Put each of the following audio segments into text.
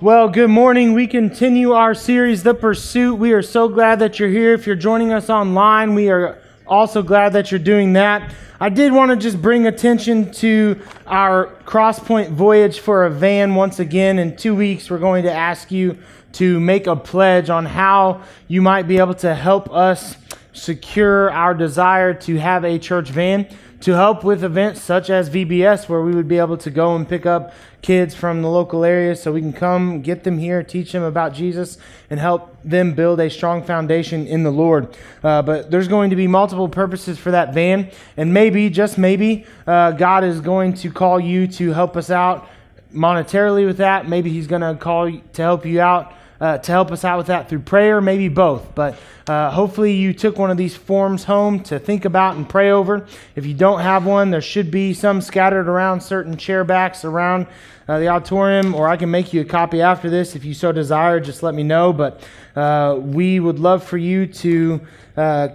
Well, good morning. We continue our series, The Pursuit. We are so glad that you're here. If you're joining us online, we are also glad that you're doing that. I did want to just bring attention to our Crosspoint voyage for a van once again. In two weeks, we're going to ask you to make a pledge on how you might be able to help us secure our desire to have a church van to help with events such as VBS, where we would be able to go and pick up kids from the local area so we can come get them here, teach them about Jesus, and help them build a strong foundation in the Lord. Uh, but there's going to be multiple purposes for that van, and maybe, just maybe, uh, God is going to call you to help us out monetarily with that. Maybe He's going to call to help you out uh, to help us out with that through prayer, maybe both. But uh, hopefully, you took one of these forms home to think about and pray over. If you don't have one, there should be some scattered around certain chair backs around uh, the auditorium, or I can make you a copy after this if you so desire. Just let me know. But uh, we would love for you to uh,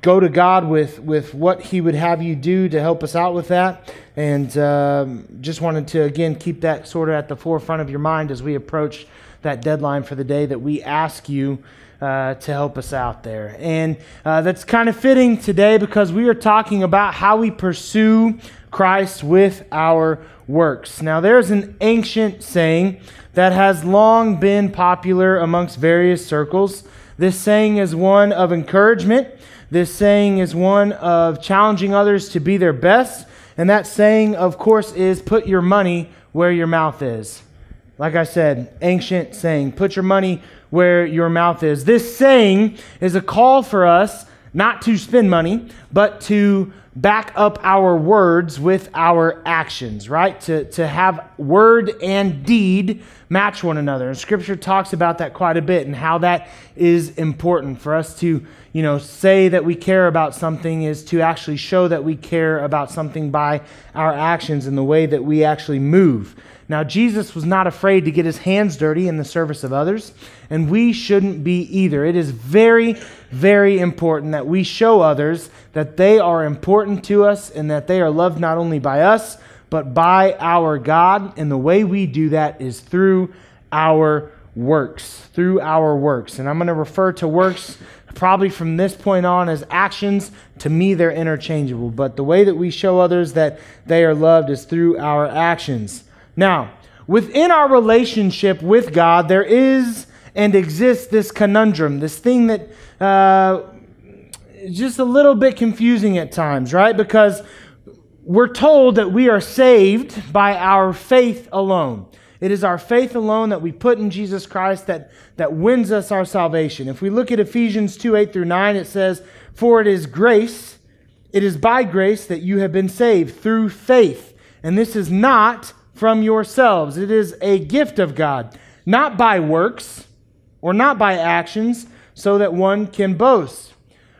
go to God with, with what He would have you do to help us out with that. And um, just wanted to, again, keep that sort of at the forefront of your mind as we approach that deadline for the day that we ask you uh, to help us out there. And uh, that's kind of fitting today because we are talking about how we pursue Christ with our works. Now, there's an ancient saying that has long been popular amongst various circles. This saying is one of encouragement. This saying is one of challenging others to be their best. And that saying, of course, is put your money where your mouth is. Like I said, ancient saying, put your money where your mouth is. This saying is a call for us not to spend money, but to back up our words with our actions, right? To, to have word and deed match one another. And scripture talks about that quite a bit and how that is important for us to, you know, say that we care about something is to actually show that we care about something by our actions and the way that we actually move. Now, Jesus was not afraid to get his hands dirty in the service of others, and we shouldn't be either. It is very, very important that we show others that they are important to us and that they are loved not only by us, but by our God. And the way we do that is through our works, through our works. And I'm going to refer to works probably from this point on as actions. To me, they're interchangeable. But the way that we show others that they are loved is through our actions. Now, within our relationship with God, there is and exists this conundrum, this thing that uh, is just a little bit confusing at times, right? Because we're told that we are saved by our faith alone. It is our faith alone that we put in Jesus Christ that, that wins us our salvation. If we look at Ephesians 2 8 through 9, it says, For it is grace, it is by grace that you have been saved through faith. And this is not from yourselves. It is a gift of God, not by works or not by actions, so that one can boast.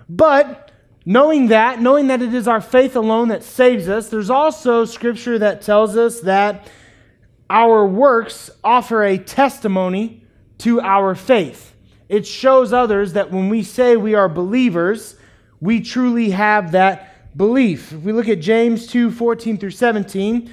But knowing that, knowing that it is our faith alone that saves us, there's also scripture that tells us that our works offer a testimony to our faith. It shows others that when we say we are believers, we truly have that belief. If we look at James 2 14 through 17,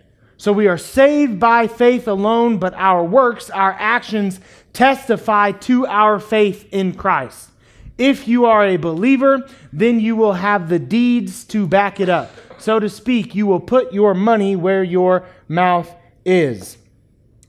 So we are saved by faith alone, but our works, our actions, testify to our faith in Christ. If you are a believer, then you will have the deeds to back it up. So to speak, you will put your money where your mouth is.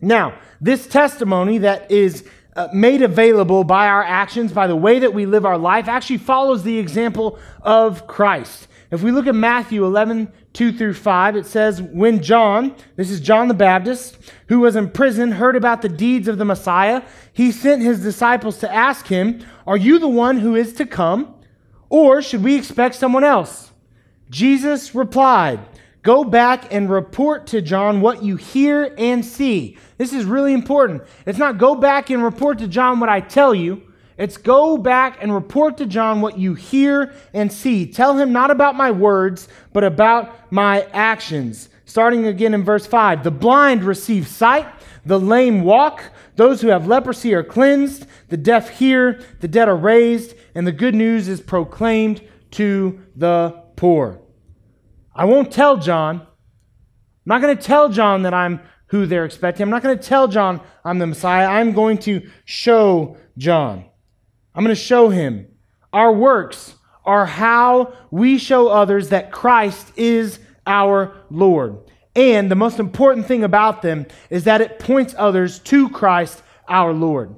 Now, this testimony that is uh, made available by our actions, by the way that we live our life, actually follows the example of Christ. If we look at Matthew 11, 2 through 5, it says, When John, this is John the Baptist, who was in prison, heard about the deeds of the Messiah, he sent his disciples to ask him, Are you the one who is to come, or should we expect someone else? Jesus replied, Go back and report to John what you hear and see. This is really important. It's not go back and report to John what I tell you. It's go back and report to John what you hear and see. Tell him not about my words, but about my actions. Starting again in verse 5 The blind receive sight, the lame walk, those who have leprosy are cleansed, the deaf hear, the dead are raised, and the good news is proclaimed to the poor. I won't tell John. I'm not going to tell John that I'm who they're expecting. I'm not going to tell John I'm the Messiah. I'm going to show John. I'm going to show him. Our works are how we show others that Christ is our Lord. And the most important thing about them is that it points others to Christ our Lord.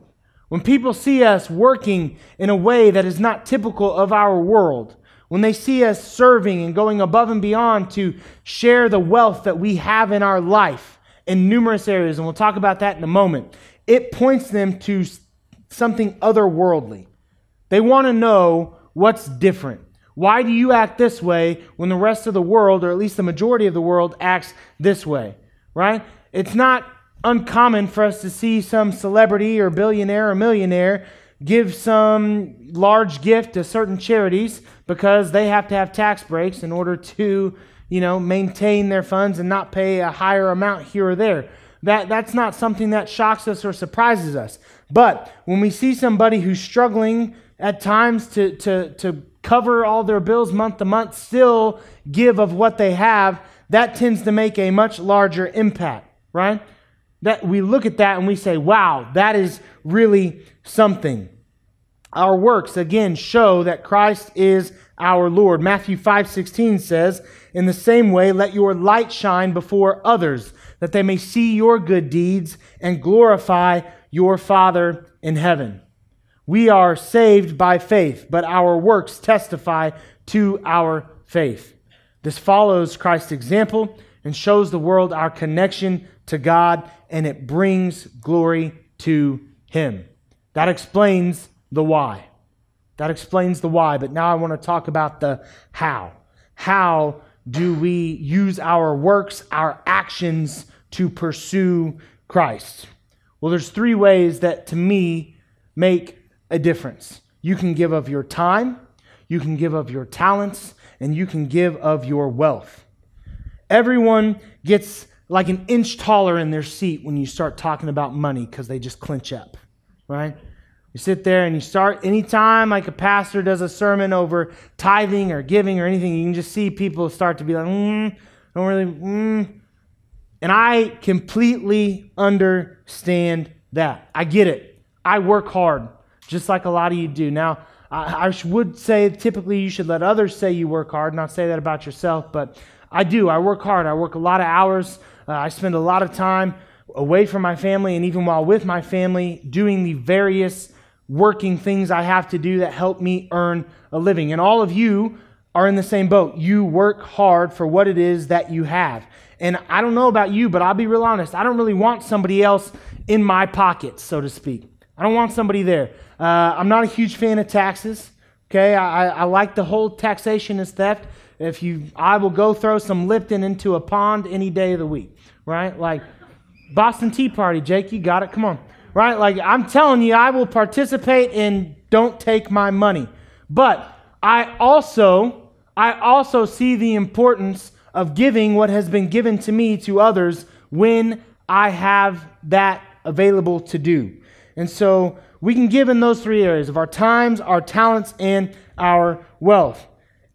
When people see us working in a way that is not typical of our world, when they see us serving and going above and beyond to share the wealth that we have in our life in numerous areas, and we'll talk about that in a moment, it points them to something otherworldly. They want to know what's different. Why do you act this way when the rest of the world, or at least the majority of the world, acts this way? Right? It's not uncommon for us to see some celebrity or billionaire or millionaire give some large gift to certain charities because they have to have tax breaks in order to, you know, maintain their funds and not pay a higher amount here or there. That, that's not something that shocks us or surprises us. But when we see somebody who's struggling at times to, to, to cover all their bills month to month, still give of what they have, that tends to make a much larger impact, right? That we look at that and we say, wow, that is really something. Our works again show that Christ is our Lord. Matthew 5:16 says, "In the same way let your light shine before others, that they may see your good deeds and glorify your Father in heaven." We are saved by faith, but our works testify to our faith. This follows Christ's example and shows the world our connection to God, and it brings glory to Him. That explains the why. That explains the why, but now I want to talk about the how. How do we use our works, our actions to pursue Christ? Well, there's three ways that to me make a difference. You can give of your time, you can give of your talents, and you can give of your wealth. Everyone gets like an inch taller in their seat when you start talking about money because they just clinch up, right? You sit there and you start, anytime like a pastor does a sermon over tithing or giving or anything, you can just see people start to be like, mm, don't really, mm. And I completely understand that. I get it. I work hard just like a lot of you do. Now, I, I would say typically you should let others say you work hard, not say that about yourself, but I do. I work hard. I work a lot of hours. Uh, I spend a lot of time away from my family, and even while with my family, doing the various working things I have to do that help me earn a living. And all of you are in the same boat. You work hard for what it is that you have. And I don't know about you, but I'll be real honest. I don't really want somebody else in my pocket, so to speak. I don't want somebody there. Uh, I'm not a huge fan of taxes. Okay, I, I like the whole taxation is theft. If you, I will go throw some Lipton into a pond any day of the week, right? Like Boston Tea Party, Jake, you got it. Come on, right? Like I'm telling you, I will participate in don't take my money. But I also, I also see the importance of giving what has been given to me to others when I have that available to do. And so we can give in those three areas of our times, our talents, and our wealth.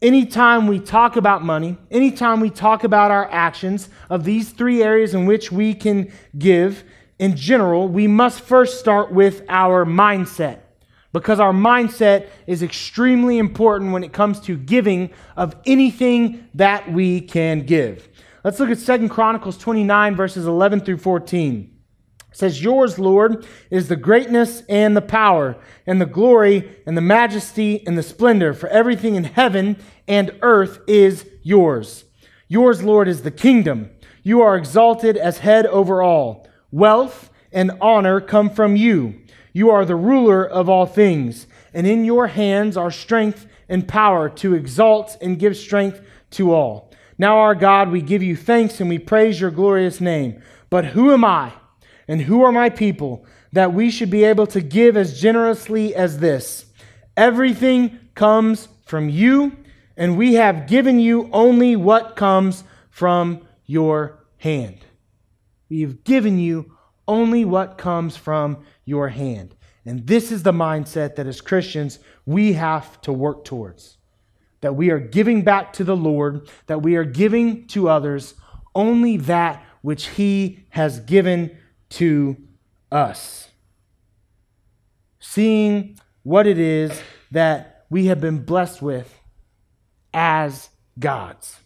Anytime we talk about money, anytime we talk about our actions of these three areas in which we can give, in general, we must first start with our mindset. Because our mindset is extremely important when it comes to giving of anything that we can give. Let's look at Second Chronicles 29, verses 11 through 14. It says, Yours, Lord, is the greatness and the power, and the glory, and the majesty, and the splendor, for everything in heaven and earth is yours. Yours, Lord, is the kingdom. You are exalted as head over all. Wealth and honor come from you. You are the ruler of all things, and in your hands are strength and power to exalt and give strength to all. Now, our God, we give you thanks and we praise your glorious name. But who am I and who are my people that we should be able to give as generously as this? Everything comes from you, and we have given you only what comes from your hand. We've given you only what comes from your hand. And this is the mindset that as Christians we have to work towards. That we are giving back to the Lord, that we are giving to others only that which He has given to us. Seeing what it is that we have been blessed with as God's.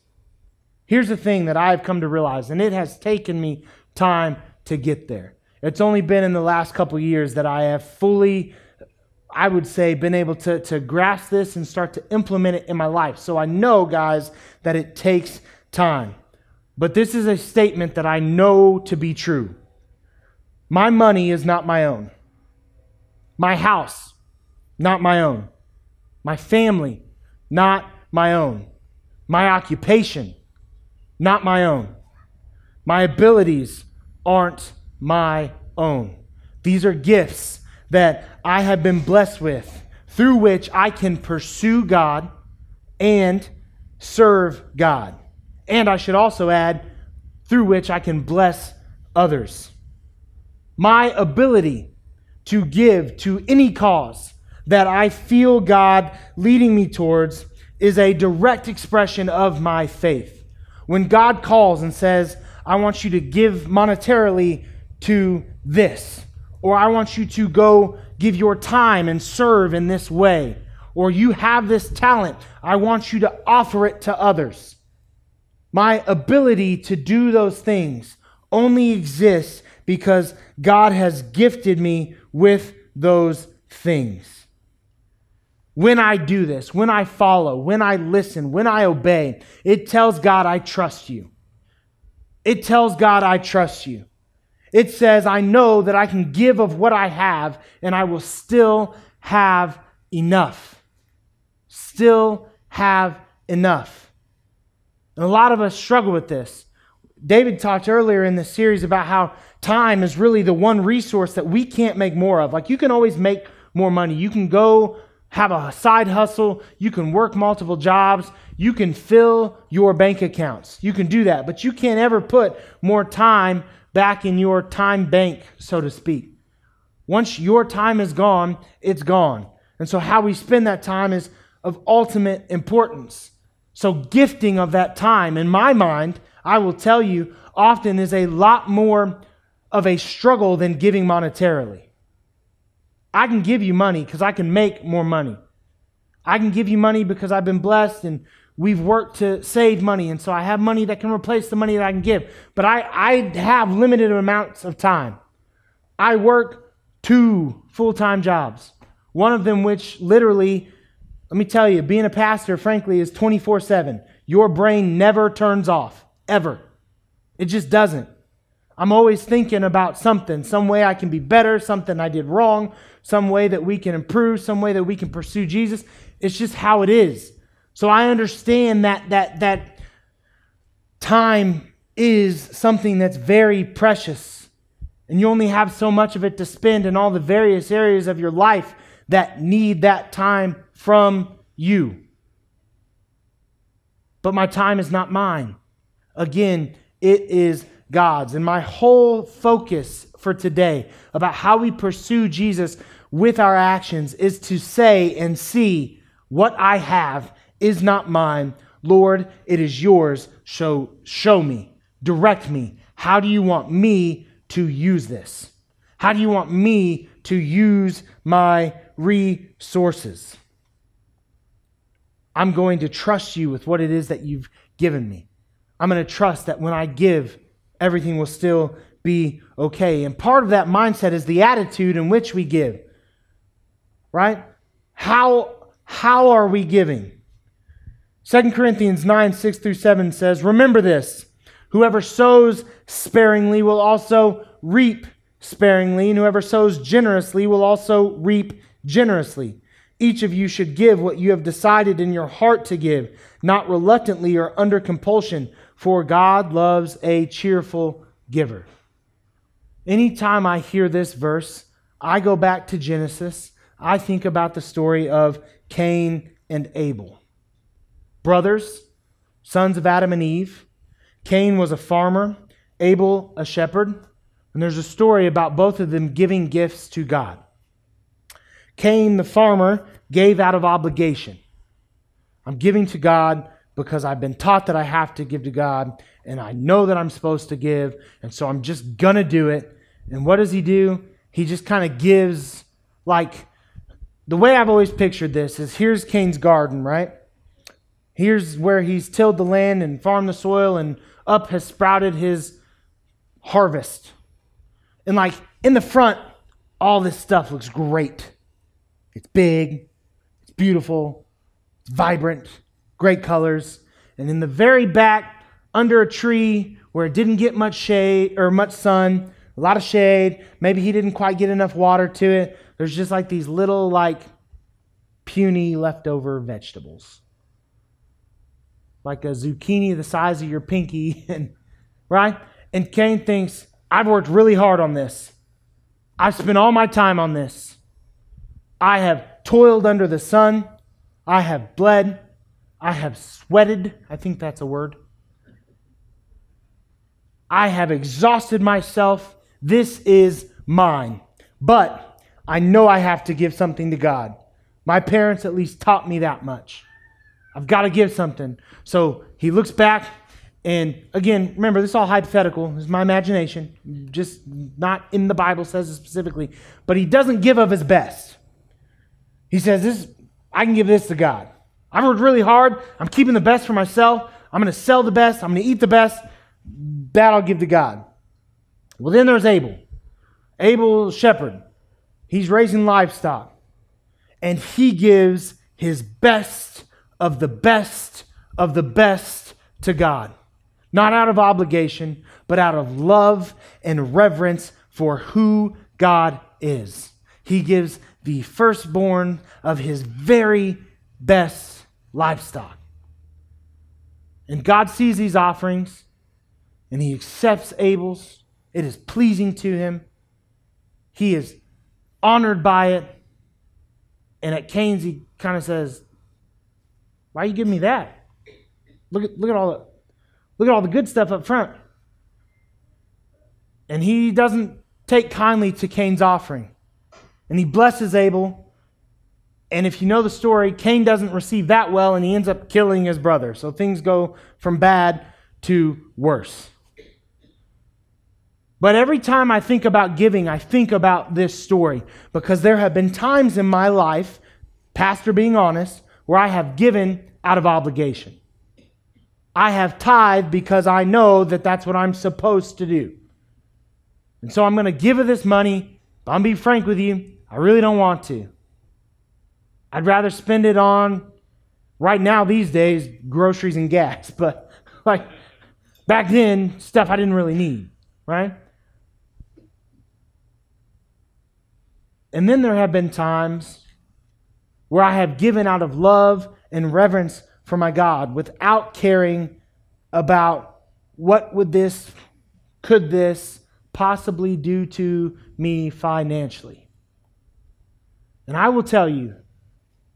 Here's the thing that I've come to realize, and it has taken me time to get there. It's only been in the last couple years that I have fully, I would say, been able to, to grasp this and start to implement it in my life. So I know, guys, that it takes time. But this is a statement that I know to be true. My money is not my own. My house, not my own. My family, not my own. My occupation, not my own. My abilities aren't my own. These are gifts that I have been blessed with through which I can pursue God and serve God. And I should also add, through which I can bless others. My ability to give to any cause that I feel God leading me towards is a direct expression of my faith. When God calls and says, I want you to give monetarily to this, or I want you to go give your time and serve in this way, or you have this talent, I want you to offer it to others. My ability to do those things only exists because God has gifted me with those things. When I do this, when I follow, when I listen, when I obey, it tells God I trust you. It tells God I trust you. It says, I know that I can give of what I have and I will still have enough. Still have enough. And a lot of us struggle with this. David talked earlier in the series about how time is really the one resource that we can't make more of. Like you can always make more money. You can go have a side hustle, you can work multiple jobs, you can fill your bank accounts. You can do that, but you can't ever put more time back in your time bank, so to speak. Once your time is gone, it's gone. And so, how we spend that time is of ultimate importance. So, gifting of that time, in my mind, I will tell you, often is a lot more of a struggle than giving monetarily. I can give you money because I can make more money. I can give you money because I've been blessed and we've worked to save money, and so I have money that can replace the money that I can give. But I, I have limited amounts of time. I work two full time jobs, one of them which literally, let me tell you, being a pastor, frankly, is 24 7. Your brain never turns off, ever. It just doesn't. I'm always thinking about something, some way I can be better, something I did wrong, some way that we can improve, some way that we can pursue Jesus. It's just how it is. So I understand that that that time is something that's very precious. And you only have so much of it to spend in all the various areas of your life that need that time from you. But my time is not mine. Again, it is God's. And my whole focus for today about how we pursue Jesus with our actions is to say and see what I have is not mine. Lord, it is yours. Show, show me, direct me. How do you want me to use this? How do you want me to use my resources? I'm going to trust you with what it is that you've given me. I'm going to trust that when I give, everything will still be okay. And part of that mindset is the attitude in which we give. Right? How, how are we giving? 2 Corinthians 9, 6 through 7 says, Remember this whoever sows sparingly will also reap sparingly, and whoever sows generously will also reap generously. Each of you should give what you have decided in your heart to give, not reluctantly or under compulsion, for God loves a cheerful giver. Anytime I hear this verse, I go back to Genesis. I think about the story of Cain and Abel. Brothers, sons of Adam and Eve. Cain was a farmer, Abel a shepherd. And there's a story about both of them giving gifts to God. Cain, the farmer, gave out of obligation. I'm giving to God because I've been taught that I have to give to God, and I know that I'm supposed to give, and so I'm just going to do it. And what does he do? He just kind of gives, like, the way I've always pictured this is here's Cain's garden, right? Here's where he's tilled the land and farmed the soil, and up has sprouted his harvest. And, like, in the front, all this stuff looks great. It's big, it's beautiful, it's vibrant, great colors. And in the very back, under a tree where it didn't get much shade or much sun, a lot of shade, maybe he didn't quite get enough water to it. There's just like these little, like, puny leftover vegetables. Like a zucchini the size of your pinky, and right? And Cain thinks, I've worked really hard on this. I've spent all my time on this. I have toiled under the sun. I have bled. I have sweated. I think that's a word. I have exhausted myself. This is mine. But I know I have to give something to God. My parents at least taught me that much. I've got to give something. So he looks back, and again, remember, this is all hypothetical. Is my imagination, just not in the Bible says it specifically. But he doesn't give of his best. He says, "This, I can give this to God. I've worked really hard. I'm keeping the best for myself. I'm going to sell the best. I'm going to eat the best. That I'll give to God." Well, then there's Abel. Abel, shepherd. He's raising livestock, and he gives his best of the best of the best to God. Not out of obligation, but out of love and reverence for who God is. He gives the firstborn of his very best livestock. And God sees these offerings and he accepts Abel's. It is pleasing to him. He is honored by it. And at Cain's, he kind of says, Why are you giving me that? Look at, look at all the look at all the good stuff up front. And he doesn't take kindly to Cain's offering. And he blesses Abel. And if you know the story, Cain doesn't receive that well and he ends up killing his brother. So things go from bad to worse. But every time I think about giving, I think about this story because there have been times in my life, pastor being honest, where I have given out of obligation. I have tithed because I know that that's what I'm supposed to do. And so I'm going to give of this money. But I'm being frank with you, I really don't want to. I'd rather spend it on, right now, these days, groceries and gas. But like back then, stuff I didn't really need, right? And then there have been times where I have given out of love and reverence for my God without caring about what would this, could this possibly do to me financially. And I will tell you,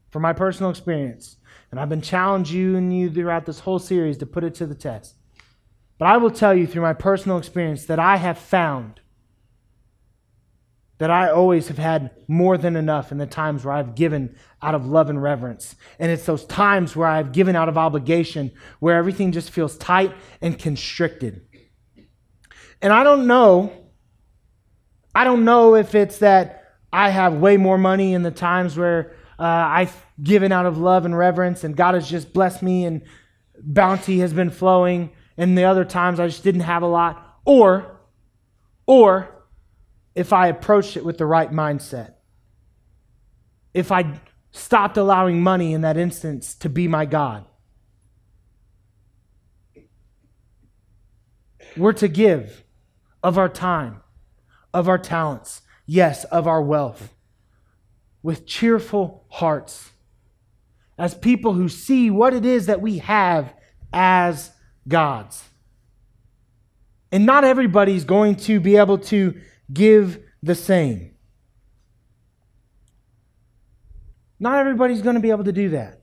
from my personal experience, and I've been challenging you throughout this whole series to put it to the test. But I will tell you through my personal experience that I have found that I always have had more than enough in the times where I've given out of love and reverence. And it's those times where I've given out of obligation where everything just feels tight and constricted. And I don't know, I don't know if it's that I have way more money in the times where uh, I've given out of love and reverence and God has just blessed me and bounty has been flowing, and the other times I just didn't have a lot. Or, or, if I approached it with the right mindset. If I stopped allowing money in that instance to be my God. We're to give of our time, of our talents, yes, of our wealth. With cheerful hearts, as people who see what it is that we have as God's. And not everybody's going to be able to give the same. Not everybody's going to be able to do that.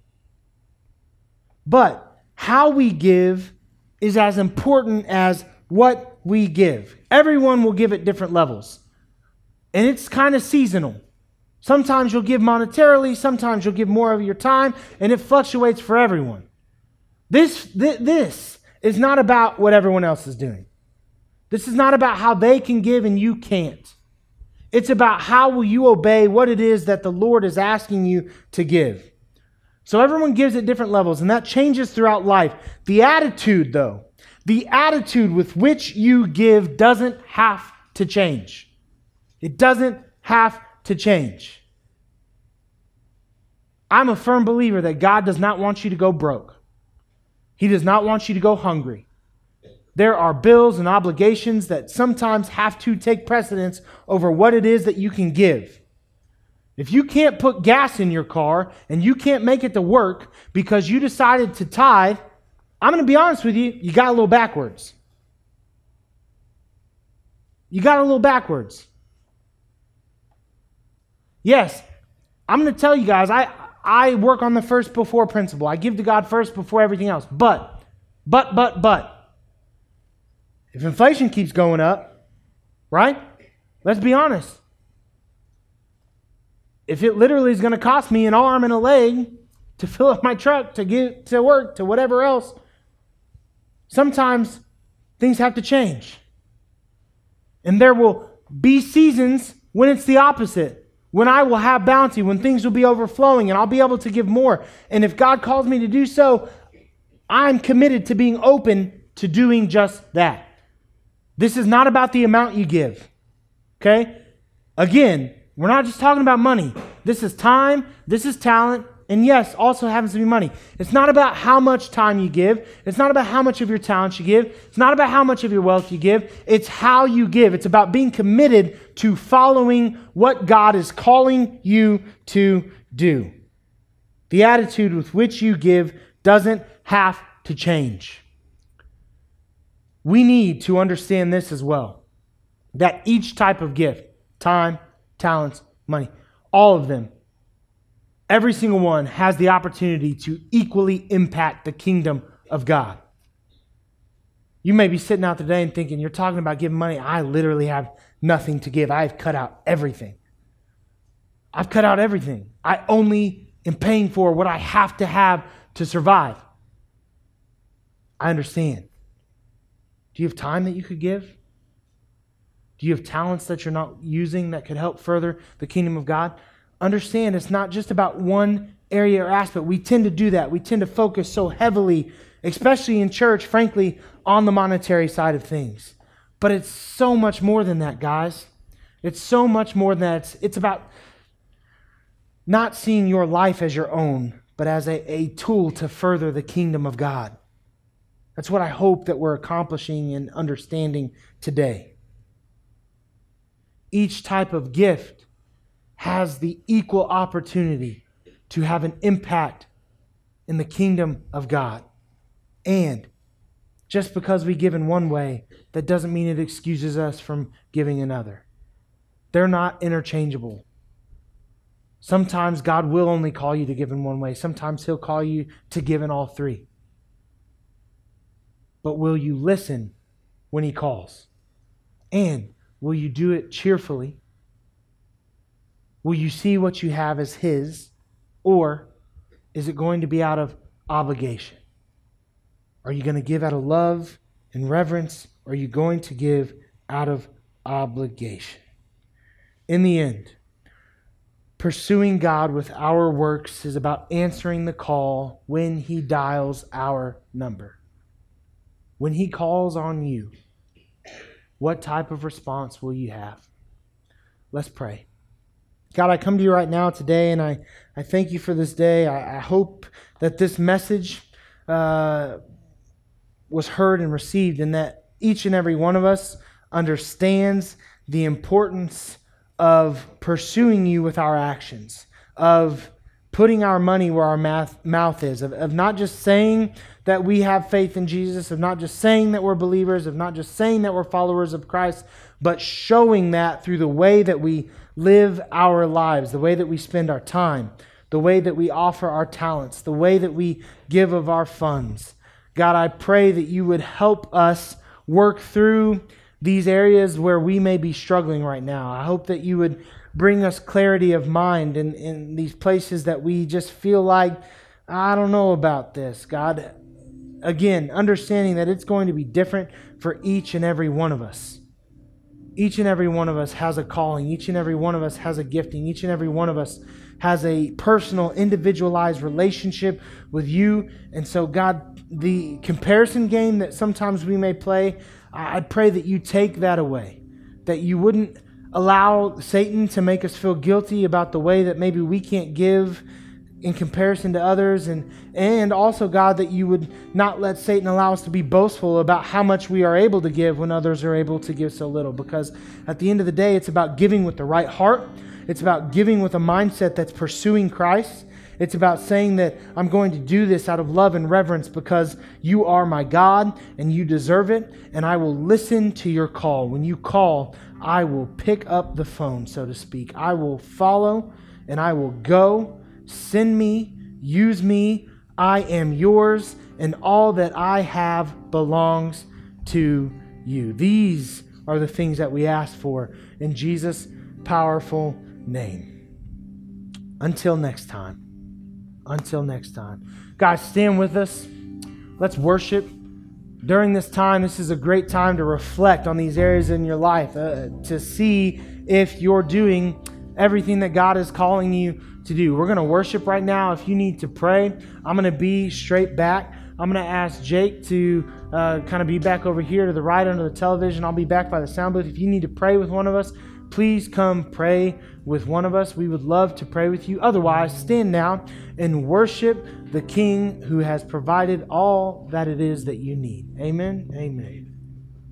But how we give is as important as what we give. Everyone will give at different levels. And it's kind of seasonal. Sometimes you'll give monetarily, sometimes you'll give more of your time, and it fluctuates for everyone. This, th- this is not about what everyone else is doing. This is not about how they can give and you can't. It's about how will you obey what it is that the Lord is asking you to give. So everyone gives at different levels, and that changes throughout life. The attitude, though, the attitude with which you give doesn't have to change. It doesn't have to change. I'm a firm believer that God does not want you to go broke. He does not want you to go hungry. There are bills and obligations that sometimes have to take precedence over what it is that you can give. If you can't put gas in your car and you can't make it to work because you decided to tithe, I'm going to be honest with you, you got a little backwards. You got a little backwards. Yes, I'm going to tell you guys, I, I work on the first before principle. I give to God first before everything else. But, but, but, but, if inflation keeps going up, right? Let's be honest if it literally is going to cost me an arm and a leg to fill up my truck to get to work to whatever else, sometimes things have to change. And there will be seasons when it's the opposite. When I will have bounty, when things will be overflowing and I'll be able to give more. And if God calls me to do so, I'm committed to being open to doing just that. This is not about the amount you give. Okay? Again, we're not just talking about money. This is time, this is talent, and yes, also happens to be money. It's not about how much time you give. It's not about how much of your talents you give. It's not about how much of your wealth you give. It's how you give. It's about being committed to following what God is calling you to do. The attitude with which you give doesn't have to change. We need to understand this as well that each type of gift, time, talents, money. All of them, every single one has the opportunity to equally impact the kingdom of God. You may be sitting out today and thinking, you're talking about giving money. I literally have nothing to give. I've cut out everything. I've cut out everything. I only am paying for what I have to have to survive. I understand. Do you have time that you could give? Do you have talents that you're not using that could help further the kingdom of God? Understand it's not just about one area or aspect. We tend to do that. We tend to focus so heavily, especially in church, frankly, on the monetary side of things. But it's so much more than that, guys. It's so much more than that. It's, it's about not seeing your life as your own, but as a, a tool to further the kingdom of God. That's what I hope that we're accomplishing and understanding today each type of gift has the equal opportunity to have an impact in the kingdom of God. And just because we give in one way, that doesn't mean it excuses us from giving another. They're not interchangeable. Sometimes God will only call you to give in one way, sometimes He'll call you to give in all three. But will you listen when He calls? And Will you do it cheerfully? Will you see what you have as His? Or is it going to be out of obligation? Are you going to give out of love and reverence? Or are you going to give out of obligation? In the end, pursuing God with our works is about answering the call when He dials our number. When He calls on you what type of response will you have? Let's pray. God, I come to you right now today, and I, I thank you for this day. I, I hope that this message uh, was heard and received, and that each and every one of us understands the importance of pursuing you with our actions, of putting our money where our mouth, mouth is, of, of not just saying that we have faith in Jesus, of not just saying that we're believers, of not just saying that we're followers of Christ, but showing that through the way that we live our lives, the way that we spend our time, the way that we offer our talents, the way that we give of our funds. God, I pray that you would help us work through these areas where we may be struggling right now. I hope that you would bring us clarity of mind in, in these places that we just feel like, I don't know about this. God, again, understanding that it's going to be different for each and every one of us. Each and every one of us has a calling. Each and every one of us has a gifting. Each and every one of us has a personal, individualized relationship with you. And so, God, the comparison game that sometimes we may play, I pray that you take that away, that you wouldn't allow Satan to make us feel guilty about the way that maybe we can't give in comparison to others and and also God that you would not let Satan allow us to be boastful about how much we are able to give when others are able to give so little because at the end of the day it's about giving with the right heart it's about giving with a mindset that's pursuing Christ it's about saying that I'm going to do this out of love and reverence because you are my God and you deserve it, and I will listen to your call. When you call, I will pick up the phone, so to speak. I will follow and I will go. Send me, use me. I am yours, and all that I have belongs to you. These are the things that we ask for in Jesus' powerful name. Until next time. Until next time. Guys, stand with us. Let's worship. During this time, this is a great time to reflect on these areas in your life, uh, to see if you're doing everything that God is calling you to do. We're going to worship right now. If you need to pray, I'm going to be straight back. I'm going to ask Jake to uh, kind of be back over here to the right under the television. I'll be back by the sound booth. If you need to pray with one of us, please come pray with one of us. We would love to pray with you. Otherwise, stand now and worship the King who has provided all that it is that you need. Amen. Amen.